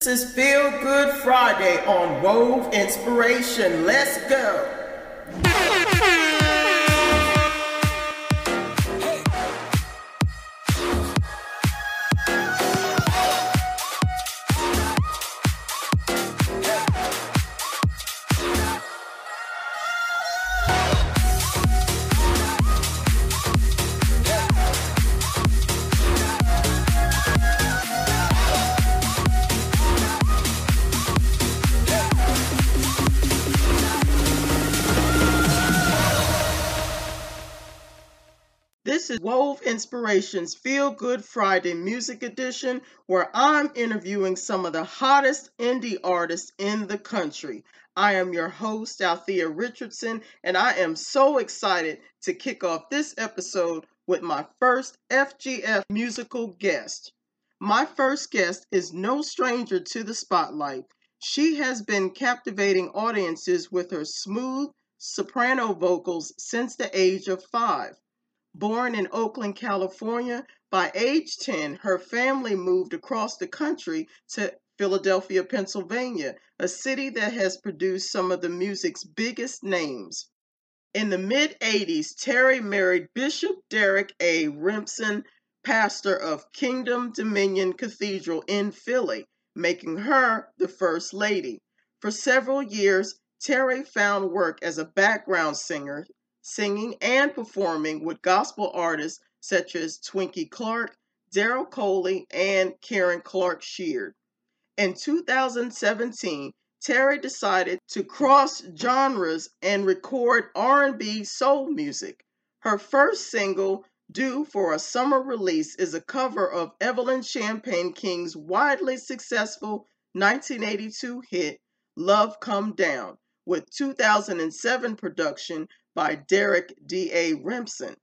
This is Feel Good Friday on Wove Inspiration. Let's go. Wove Inspirations Feel Good Friday Music Edition, where I'm interviewing some of the hottest indie artists in the country. I am your host, Althea Richardson, and I am so excited to kick off this episode with my first FGF musical guest. My first guest is no stranger to the spotlight. She has been captivating audiences with her smooth soprano vocals since the age of five. Born in Oakland, California, by age 10, her family moved across the country to Philadelphia, Pennsylvania, a city that has produced some of the music's biggest names. In the mid 80s, Terrie married Bishop Derek A. Rimson, pastor of Kingdom Dominion Cathedral in Philly, making her the First Lady. For several years, Terrie found work as a background singer singing and performing with gospel artists such as Twinkie Clark, Daryl Coley, and Karen Clark Sheard. In 2017, Terrie decided to cross genres and record R&B soul music. Her first single, due for a summer release, is a cover of Evelyn Champagne King's widely successful 1982 hit Love Come Down with 2007 production by Derek D.A. Rimson.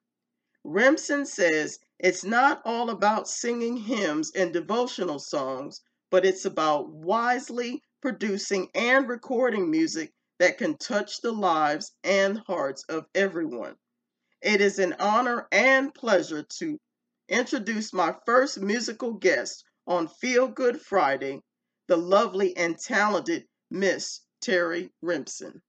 Rimson says it's not all about singing hymns and devotional songs, but it's about wisely producing and recording music that can touch the lives and hearts of everyone. It is an honor and pleasure to introduce my first musical guest on Feel Good Friday, the lovely and talented Miss Terrie Rimson.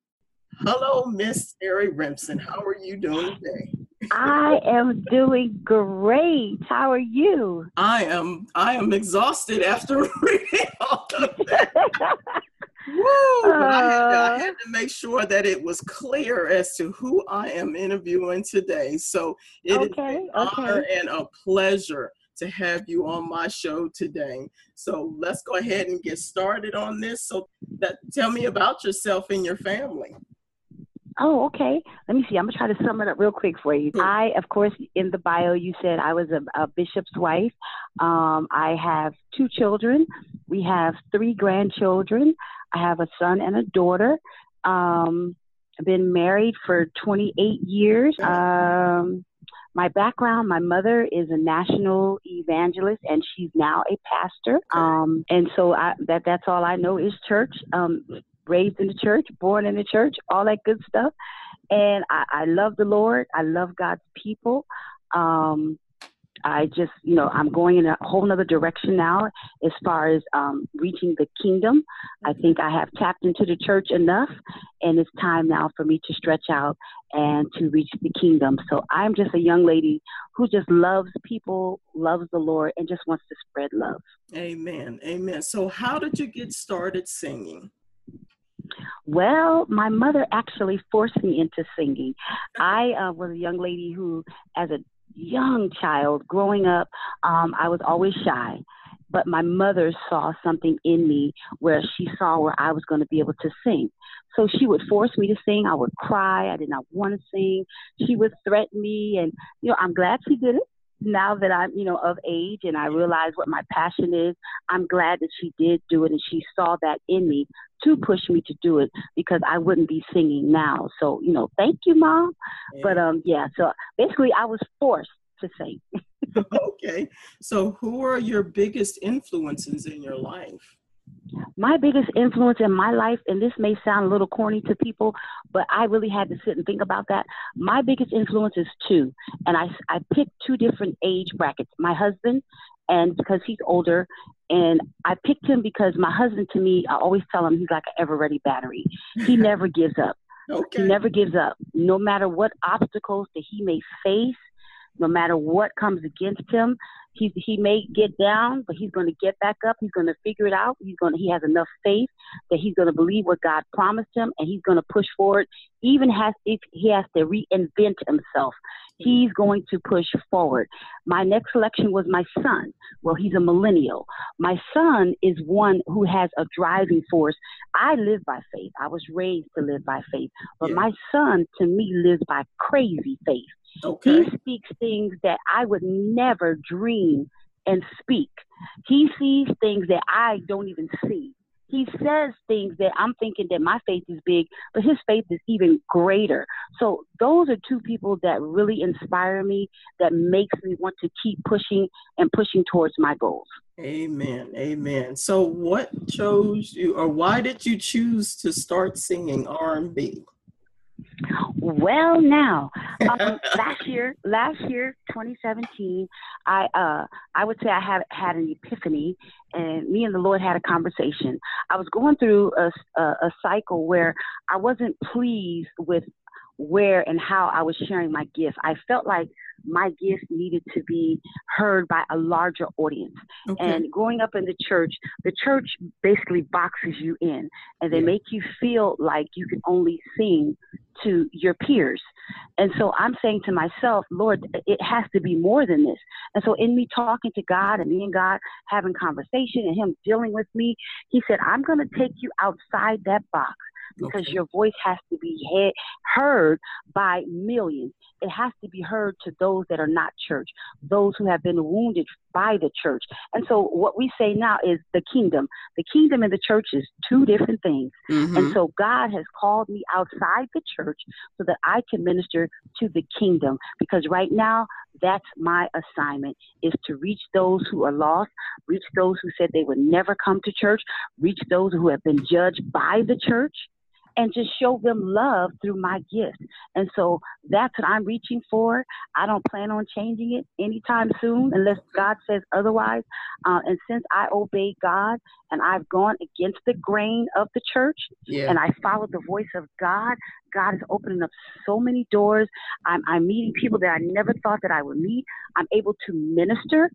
Hello, Miss Terrie Rimson. How are you doing today? I am doing great. How are you? I am I am exhausted after reading all of that. Woo! I, had to, I, had to, make sure that it was clear as to who I am interviewing today. So it okay, is an okay. honor and a pleasure to have you on my show today. So let's go ahead and get started on this. So that tell me about yourself and your family. Oh, okay. Let me see. I'm gonna try to sum it up real quick for you. I, of course, in the bio, you said I was a, a bishop's wife. Um, I have two children. We have three grandchildren. I have a son and a daughter. Um, I've been married for 28 years. Um, my background, my mother is a national evangelist and she's now a pastor. Um, and so I, that that's all I know is church. Um, raised in the church, born in the church, all that good stuff. And I, I love the Lord. I love God's people. Um, I just, you know, I'm going in a whole nother direction now as far as um, reaching the kingdom. I think I have tapped into the church enough, and it's time now for me to stretch out and to reach the kingdom. So I'm just a young lady who just loves people, loves the Lord, and just wants to spread love. Amen. Amen. So, how did you get started singing? Well, my mother actually forced me into singing. I uh, was a young lady who, as a young child growing up, um, I was always shy. But my mother saw something in me where she saw where I was going to be able to sing. So she would force me to sing. I would cry. I did not want to sing. She would threaten me. And, you know, I'm glad she did it now that I'm, you know, of age and I realize what my passion is, I'm glad that she did do it and she saw that in me to push me to do it because I wouldn't be singing now. So, you know, thank you, mom. Yeah. But um yeah, so basically I was forced to sing. okay. So who are your biggest influences in your life? My biggest influence in my life, and this may sound a little corny to people, but I really had to sit and think about that. My biggest influence is two, and I, I picked two different age brackets my husband and because he's older. And I picked him because my husband, to me, I always tell him he's like an ever ready battery. He never gives up. Okay. He never gives up. No matter what obstacles that he may face, no matter what comes against him, he he may get down, but he's going to get back up. He's going to figure it out. He's going to he has enough faith that he's going to believe what God promised him, and he's going to push forward. Even has if he has to reinvent himself, he's going to push forward. My next selection was my son. Well, he's a millennial. My son is one who has a driving force. I live by faith. I was raised to live by faith, but Yeah. my son to me lives by crazy faith. Okay. He speaks things that I would never dream and speak. He sees things that I don't even see. He says things that I'm thinking that my faith is big, but his faith is even greater. So those are two people that really inspire me, that makes me want to keep pushing and pushing towards my goals. Amen. Amen. So what chose you or why did you choose to start singing R&B? Well, now, um, last year, last year, 2017, I uh, I would say I had had an epiphany, and me and the Lord had a conversation. I was going through a a, a cycle where I wasn't pleased with where and how I was sharing my gift. I felt like my gift needed to be heard by a larger audience. Okay. And growing up in the church, the church basically boxes you in and they Yeah. make you feel like you can only sing to your peers. And so I'm saying to myself, Lord, it has to be more than this. And so in me talking to God and me and God having conversation and him dealing with me, he said, I'm going to take you outside that box because Okay. your voice has to be he- heard by millions. It has to be heard to those that are not church, those who have been wounded by the church. And so what we say now is the kingdom. The kingdom and the church is two different things. Mhm. And so God has called me outside the church so that I can minister to the kingdom because right now that's my assignment is to reach those who are lost, reach those who said they would never come to church, reach those who have been judged by the church and just show them love through my gift. And so that's what I'm reaching for. I don't plan on changing it anytime soon unless God says otherwise. Uh, and since I obey God and I've gone against the grain of the church yeah. and I followed the voice of God, God is opening up so many doors. I'm, I'm meeting people that I never thought that I would meet. I'm able to minister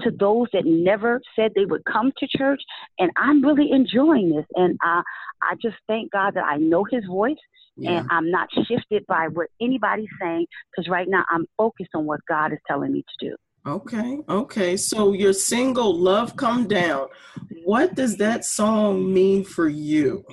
to those that never said they would come to church and i'm really enjoying this and i i just thank god that i know his voice yeah. and i'm not shifted by what anybody's saying because right now i'm focused on what god is telling me to do Okay, okay. So your single Love Come Down, what does that song mean for you?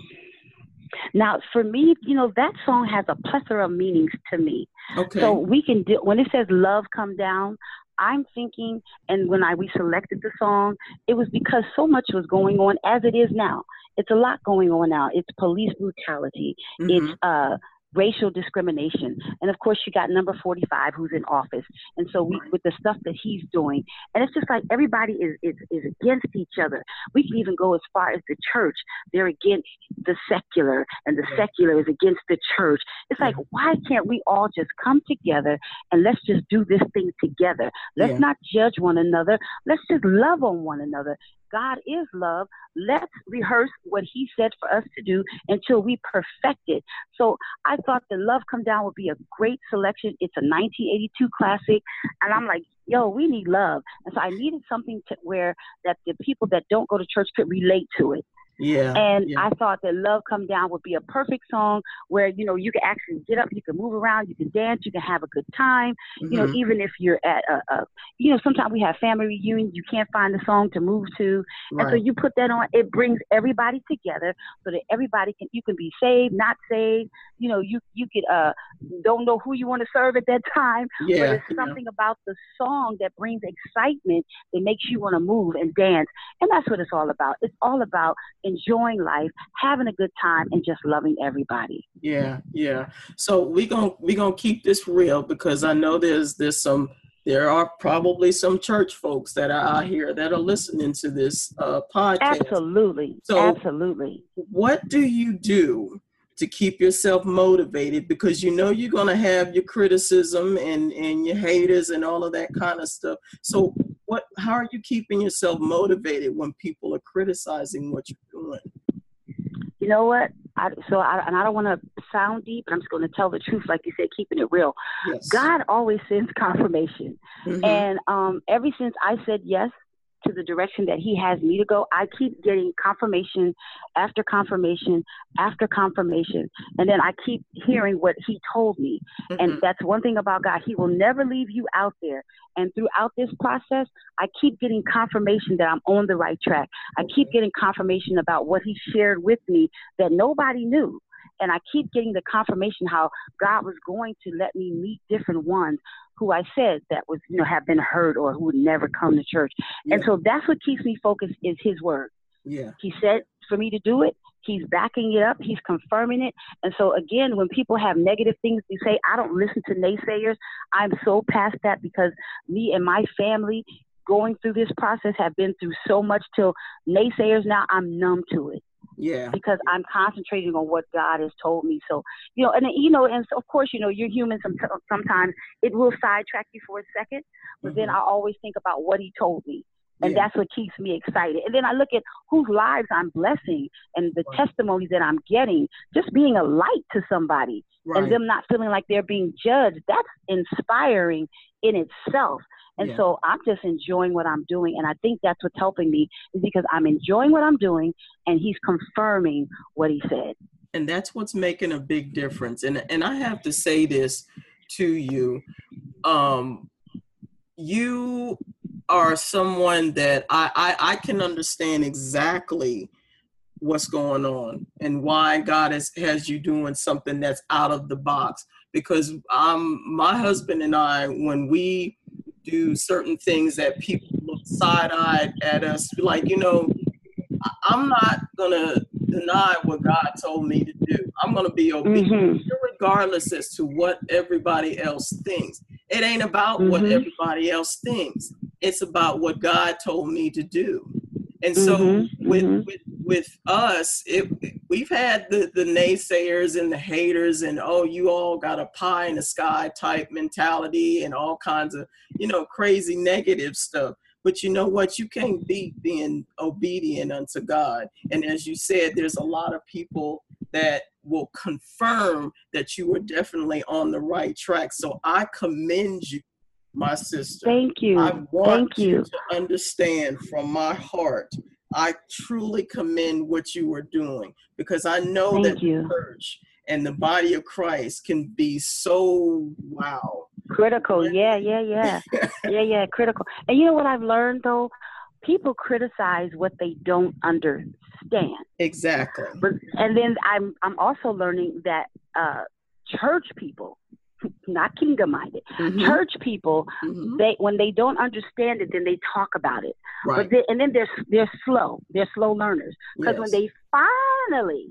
now for me you know that song has a plethora of meanings to me Okay. So we can do when it says love come down. I'm thinking, and when I we selected the song, it was because so much was going on as it is now. It's a lot going on now. It's police brutality. Mhm. It's uh, racial discrimination, and of course you got number 45 who's in office. And so we, with the stuff that he's doing, and it's just like everybody is is is against each other. We can even go as far as the church. They're against the secular, and the Yeah. secular is against the church. It's like, mm. why can't we all just come together and let's just do this thing together? Let's Yeah. not judge one another. Let's just love on one another. God is love. Let's rehearse what He said for us to do until we perfect it. So I thought the Love Come Down would be a great selection. It's a 1982 classic, and I'm like, yo, we need love. And so I needed something to where that the people that don't go to church could relate to it. Yeah. And yeah. I thought that Love Come Down would be a perfect song where, you know, you can actually get up, you can move around, you can dance, you can have a good time. You know, Mhm. even if you're at a, a you know, sometimes we have family reunions, you can't find a song to move to. And so you put that on, it brings everybody together so that everybody can you can be saved, not saved. You know, you you could uh don't know who you want to serve at that time. But yeah. it's yeah. something about the song that brings excitement that makes you want to move and dance. And that's what it's all about. It's all about enjoying life, having a good time, and just loving everybody. Yeah, yeah. So we gonna we gonna keep this real because I know there's there's some there are probably some church folks that are out here that are listening to this uh, podcast. Absolutely. So- Absolutely. What do you do to keep yourself motivated because you know you're going to have your criticism and and your haters and all of that kind of stuff so what how are you keeping yourself motivated when people are criticizing what you're you know what I, so I, and I don't want to sound deep, but I'm just going to tell the truth, like you said, keeping it real. Yes. God always sends confirmation, mm-hmm. and um, ever since I said yes to the direction that he has me to go, I keep getting confirmation after confirmation after confirmation. And then I keep hearing what he told me. Mm-hmm. And that's one thing about God. He will never leave you out there. And throughout this process, I keep getting confirmation that I'm on the right track. I keep getting confirmation about what he shared with me that nobody knew and I keep getting the confirmation how God was going to let me meet different ones who I said that was, you know, have been hurt or who would never come to church. Yeah. And so that's what keeps me focused is his word. Yeah. He said for me to do it. He's backing it up. He's confirming it. And so again, when people have negative things to say, I don't listen to naysayers. I'm so past that because me and my family going through this process have been through so much till naysayers now I'm numb to it. Yeah. Because I'm concentrating on what God has told me. So, you know, and you know, and so of course, you know, you're human. Sometimes it will sidetrack you for a second, but mm-hmm. then I always think about what He told me. And yeah. that's what keeps me excited. And then I look at whose lives I'm blessing and the right. testimonies that I'm getting, just being a light to somebody right. and them not feeling like they're being judged. That's inspiring in itself. And yeah. so I'm just enjoying what I'm doing. And I think that's what's helping me is because I'm enjoying what I'm doing and he's confirming what he said. And that's what's making a big difference. And and I have to say this to you. Um you are someone that I, I, I can understand exactly what's going on and why God has, has you doing something that's out of the box. Because um, my husband and I, when we do certain things that people look side eyed at us. Like, you know, I'm not going to deny what God told me to do. I'm going to be obedient, mm-hmm. regardless as to what everybody else thinks. It ain't about mm-hmm. what everybody else thinks, it's about what God told me to do. And so mm-hmm. with, mm-hmm. with with us, it we've had the the naysayers and the haters and oh you all got a pie in the sky type mentality and all kinds of you know crazy negative stuff. But you know what? You can't beat being obedient unto God. And as you said, there's a lot of people that will confirm that you were definitely on the right track. So I commend you my sister. Thank you. I want Thank you. you to understand from my heart I truly commend what you are doing because I know Thank that you. the church and the body of Christ can be so wow. Critical, yeah, yeah, yeah. yeah, yeah, critical. And you know what I've learned though? People criticize what they don't understand. Exactly. But and then I'm I'm also learning that uh church people not kingdom minded. Mm-hmm. Church people, mm-hmm. they when they don't understand it, then they talk about it. Right. But they, and then they're they're slow. They're slow learners because yes. when they finally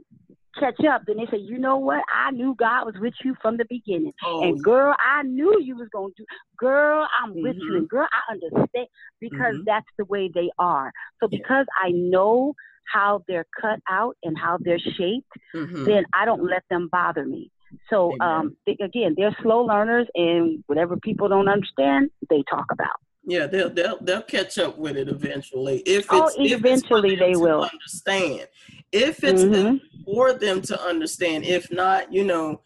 catch up, then they say, you know what? I knew God was with you from the beginning, oh. and girl, I knew you was going to. Do. Girl, I'm mm-hmm. with you, mm-hmm. and girl, I understand because mm-hmm. that's the way they are. So because I know how they're cut out and how they're shaped, mm-hmm. then I don't let them bother me. So um, they, again, they're slow learners, and whatever people don't understand, they talk about. Yeah, they'll they'll they'll catch up with it eventually. If oh, it's oh, eventually if they will understand. If it's mm-hmm. for them to understand, if not, you know,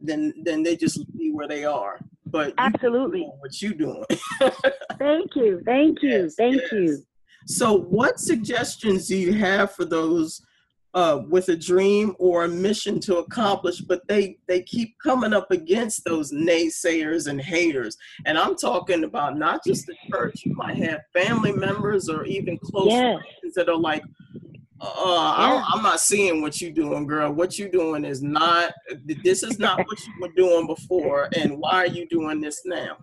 then then they just be where they are. But absolutely, what you doing? thank you, thank you, yes, thank yes. you. So, what suggestions do you have for those uh, with a dream or a mission to accomplish, but they they keep coming up against those naysayers and haters. And I'm talking about not just the church. You might have family members or even close yes. friends that are like, uh. I'm not seeing what you're doing, girl. What you're doing is not. This is not what you were doing before. And why are you doing this now?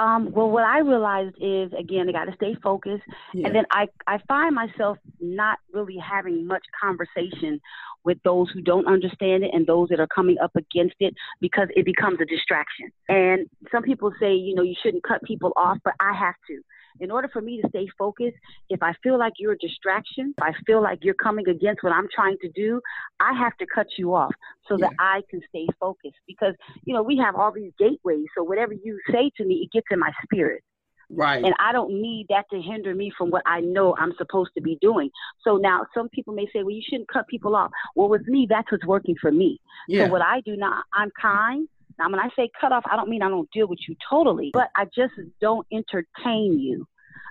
Um, well, what I realized is again, I got to stay focused, yeah. and then I I find myself not really having much conversation with those who don't understand it and those that are coming up against it because it becomes a distraction. And some people say, you know, you shouldn't cut people off, but I have to in order for me to stay focused, if I feel like you're a distraction, if I feel like you're coming against what I'm trying to do, I have to cut you off so yeah. that I can stay focused. Because, you know, we have all these gateways. So whatever you say to me, it gets in my spirit. Right. And I don't need that to hinder me from what I know I'm supposed to be doing. So now some people may say, well, you shouldn't cut people off. Well, with me, that's what's working for me. Yeah. So what I do now, I'm kind. Now, when I say cut off, I don't mean I don't deal with you totally, but I just don't entertain you.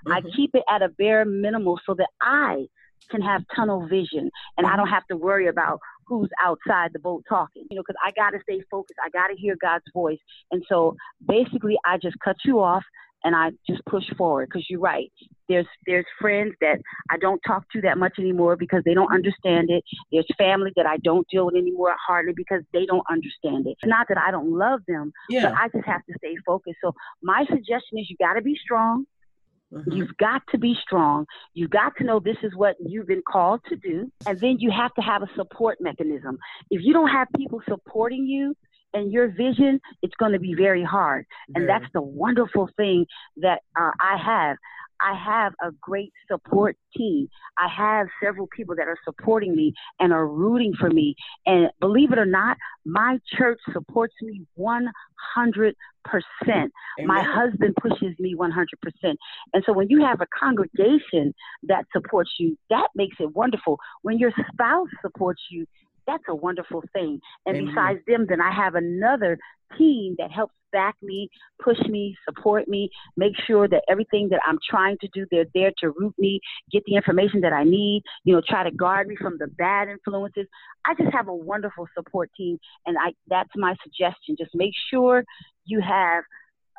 Mm-hmm. I keep it at a bare minimal so that I can have tunnel vision and I don't have to worry about who's outside the boat talking, you know, because I got to stay focused. I got to hear God's voice. And so basically, I just cut you off and I just push forward because you're right. There's there's friends that I don't talk to that much anymore because they don't understand it. There's family that I don't deal with anymore hardly because they don't understand it. It's not that I don't love them, yeah. but I just have to stay focused. So my suggestion is you got to be strong. Mm-hmm. You've got to be strong. You've got to know this is what you've been called to do. And then you have to have a support mechanism. If you don't have people supporting you, and your vision, it's going to be very hard. And that's the wonderful thing that uh, I have. I have a great support team. I have several people that are supporting me and are rooting for me. And believe it or not, my church supports me 100%. Amen. My husband pushes me 100%. And so when you have a congregation that supports you, that makes it wonderful. When your spouse supports you, that's a wonderful thing. And Amen. besides them, then I have another team that helps back me, push me, support me, make sure that everything that I'm trying to do, they're there to root me, get the information that I need, you know, try to guard me from the bad influences. I just have a wonderful support team, and I that's my suggestion. Just make sure you have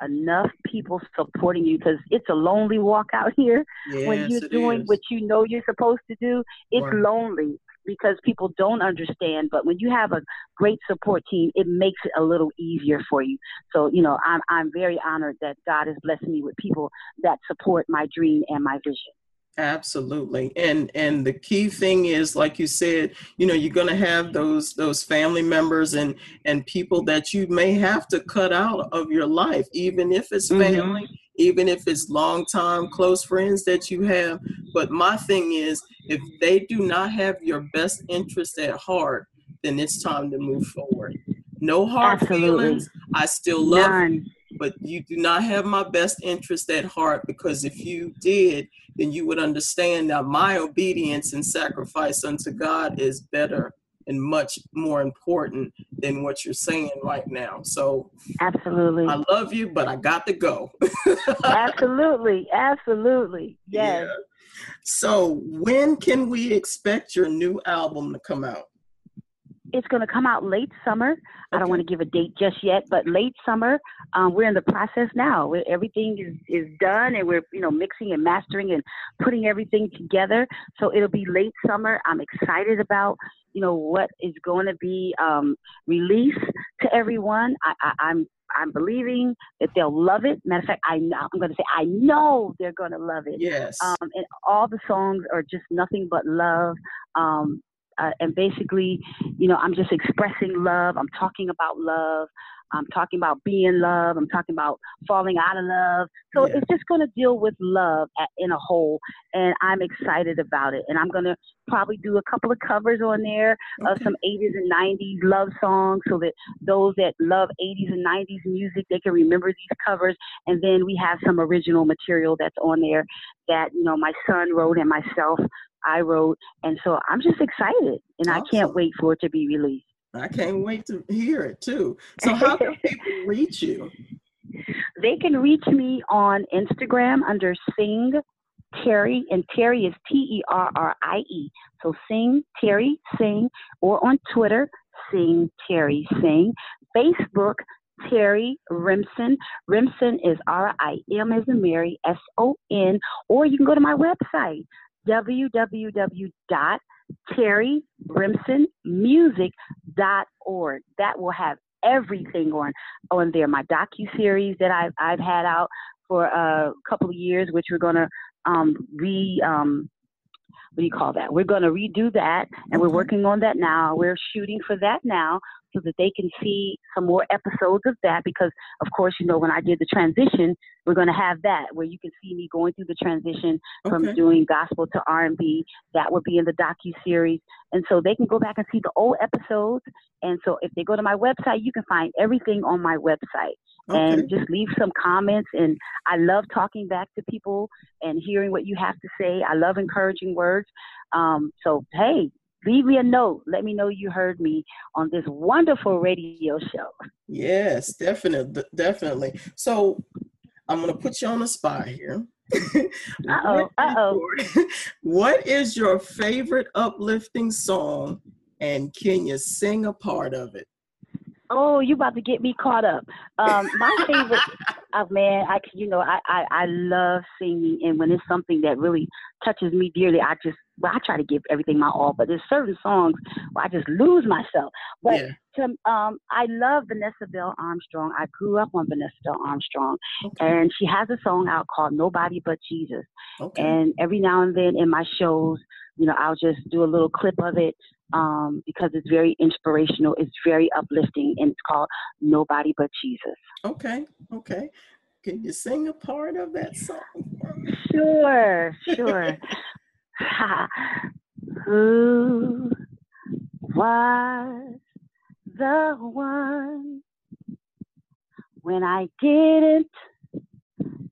enough people supporting you because it's a lonely walk out here yes, when you're doing is. what you know you're supposed to do. It's right. lonely because people don't understand. But when you have a great support team, it makes it a little easier for you. So, you know, I'm, I'm very honored that God has blessed me with people that support my dream and my vision. Absolutely. And and the key thing is like you said, you know, you're going to have those those family members and and people that you may have to cut out of your life even if it's mm-hmm. family, mm-hmm. even if it's long time close friends that you have. But my thing is if they do not have your best interest at heart, then it's time to move forward. No hard Absolutely. feelings. I still love None. you but you do not have my best interest at heart because if you did, then you would understand that my obedience and sacrifice unto God is better and much more important than what you're saying right now. So absolutely, I love you, but I got to go. absolutely, absolutely, yes. Yeah. So when can we expect your new album to come out? It's going to come out late summer. Okay. I don't want to give a date just yet, but late summer. Um, we're in the process now. We're, everything is, is done, and we're you know mixing and mastering and putting everything together. So it'll be late summer. I'm excited about you know what is going to be um, released to everyone. I, I, I'm I'm believing that they'll love it. Matter of fact, I know, I'm going to say I know they're going to love it. Yes. Um, and all the songs are just nothing but love. Um, uh, and basically, you know, I'm just expressing love. I'm talking about love. I'm talking about being love. I'm talking about falling out of love. So yeah. it's just going to deal with love at, in a whole, and I'm excited about it. And I'm going to probably do a couple of covers on there okay. of some 80s and 90s love songs, so that those that love 80s and 90s music they can remember these covers. And then we have some original material that's on there that you know my son wrote and myself I wrote. And so I'm just excited and awesome. I can't wait for it to be released. I can't wait to hear it too. So, how can people reach you? They can reach me on Instagram under Sing Terrie, and Terrie is T E R R I E. So, Sing Terrie Sing, or on Twitter, Sing Terrie Sing. Facebook, Terrie Rimson. Rimson is R I M as in Mary, S O N, or you can go to my website, www.terrierimsonmusic.org. That will have everything on on there. My docu series that I've I've had out for a couple of years, which we're gonna um, re um, what do you call that? We're gonna redo that, and we're working on that now. We're shooting for that now. So that they can see some more episodes of that. Because, of course, you know, when I did the transition, we're going to have that where you can see me going through the transition okay. from doing gospel to R&B. That would be in the docu series, and so they can go back and see the old episodes. And so if they go to my website, you can find everything on my website. Okay. And just leave some comments. And I love talking back to people and hearing what you have to say. I love encouraging words. Um, so, hey, leave me a note. Let me know you heard me on this wonderful radio show. Yes, definitely, definitely. So I'm gonna put you on the spot here. uh oh. Uh oh. What is your favorite uplifting song, and can you sing a part of it? Oh, you about to get me caught up. Um, my favorite, uh, man, I you know I, I I love singing, and when it's something that really touches me dearly, I just well I try to give everything my all. But there's certain songs where I just lose myself. But yeah. to, um, I love Vanessa Bell Armstrong. I grew up on Vanessa Bell Armstrong, okay. and she has a song out called Nobody But Jesus. Okay. And every now and then in my shows, you know, I'll just do a little clip of it um, because it's very inspirational. It's very uplifting, and it's called Nobody But Jesus. Okay, okay. Can you sing a part of that song? Sure, sure. Who was the one when I didn't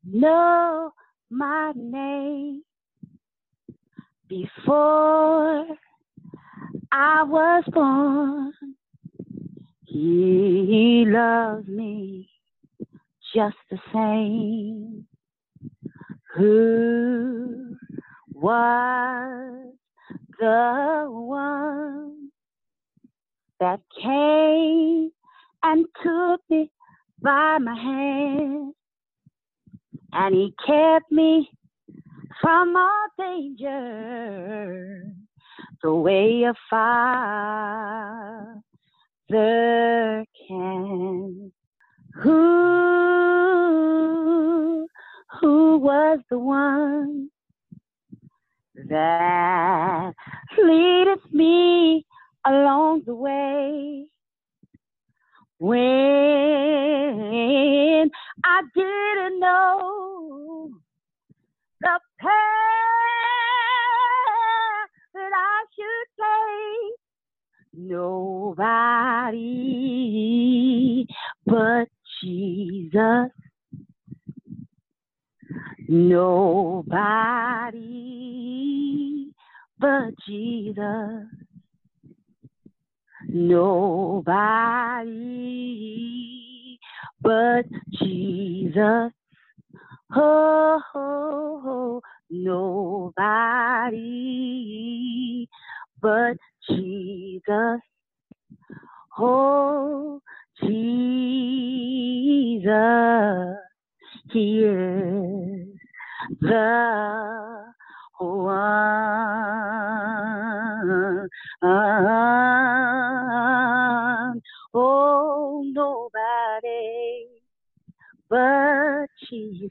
know my name before I was born. He loves me just the same. Who was the one that came and took me by my hand and he kept me from all danger the way a father can. Who, who was the one that leadeth me along the way? When I didn't know the path that I should take. Nobody but Jesus. Nobody but Jesus. Nobody but Jesus. Oh, oh, oh, nobody but Jesus. Oh, Jesus, He is the one. Oh, nobody but Jesus.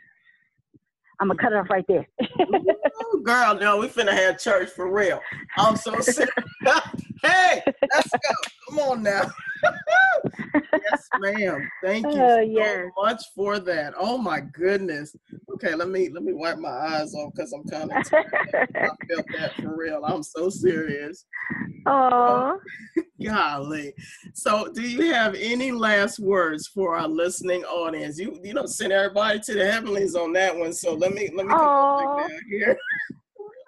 I'm gonna cut it off right there. Ooh, girl, no, we finna have church for real. I'm so sick. hey, let's go. Come on now. yes, ma'am. Thank you uh, so yes. much for that. Oh my goodness. Okay, let me let me wipe my eyes off because I'm kind of I felt that for real. I'm so serious. Oh, golly. So, do you have any last words for our listening audience? You you don't send everybody to the heavenlies on that one. So let me let me come back down here.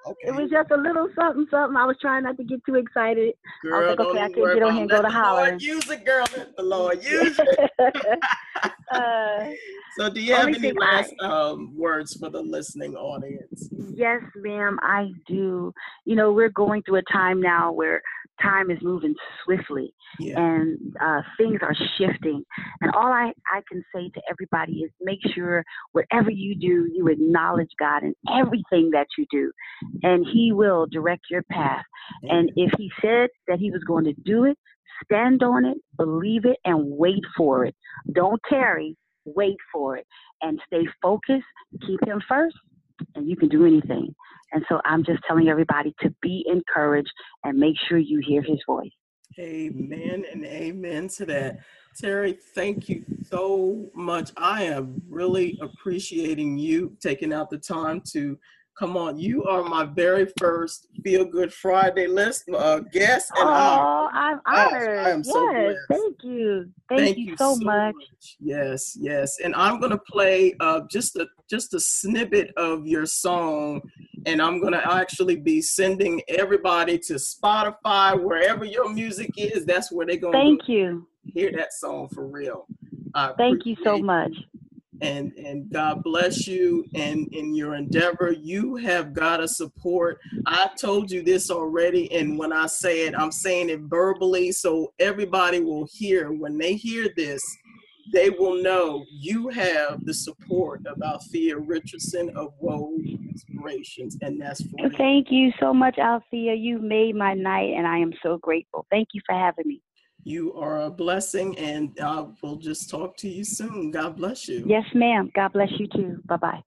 Okay. It was just a little something, something. I was trying not to get too excited. Girl, I was like, okay, I can't get on here and go to holler. Use it, girl. Let the Lord use it. uh, so, do you have any last I, um, words for the listening audience? Yes, ma'am, I do. You know, we're going through a time now where time is moving swiftly yeah. and uh, things are shifting. And all I, I can say to everybody is make sure whatever you do, you acknowledge God in everything that you do, and He will direct your path. And if He said that He was going to do it, stand on it, believe it, and wait for it. Don't tarry, wait for it, and stay focused, keep Him first, and you can do anything. And so I'm just telling everybody to be encouraged and make sure you hear his voice. Amen and amen to that. Terrie, thank you so much. I am really appreciating you taking out the time to come on. You are my very first Feel Good Friday list uh, guest, and oh, I'm, I'm honored. I am yes, so blessed. Thank you. Thank, thank you, you, so, so much. much. Yes, yes. And I'm gonna play uh, just a just a snippet of your song, and I'm gonna actually be sending everybody to Spotify, wherever your music is. That's where they're gonna. Thank you hear that song for real. I Thank you so much. And and God bless you and in your endeavor. You have got to support. I told you this already, and when I say it, I'm saying it verbally so everybody will hear. When they hear this, they will know you have the support of Althea Richardson of Wove Inspirations, and that's for Thank you so much, Althea. You made my night, and I am so grateful. Thank you for having me. You are a blessing, and I will just talk to you soon. God bless you. Yes, ma'am. God bless you too. Bye bye.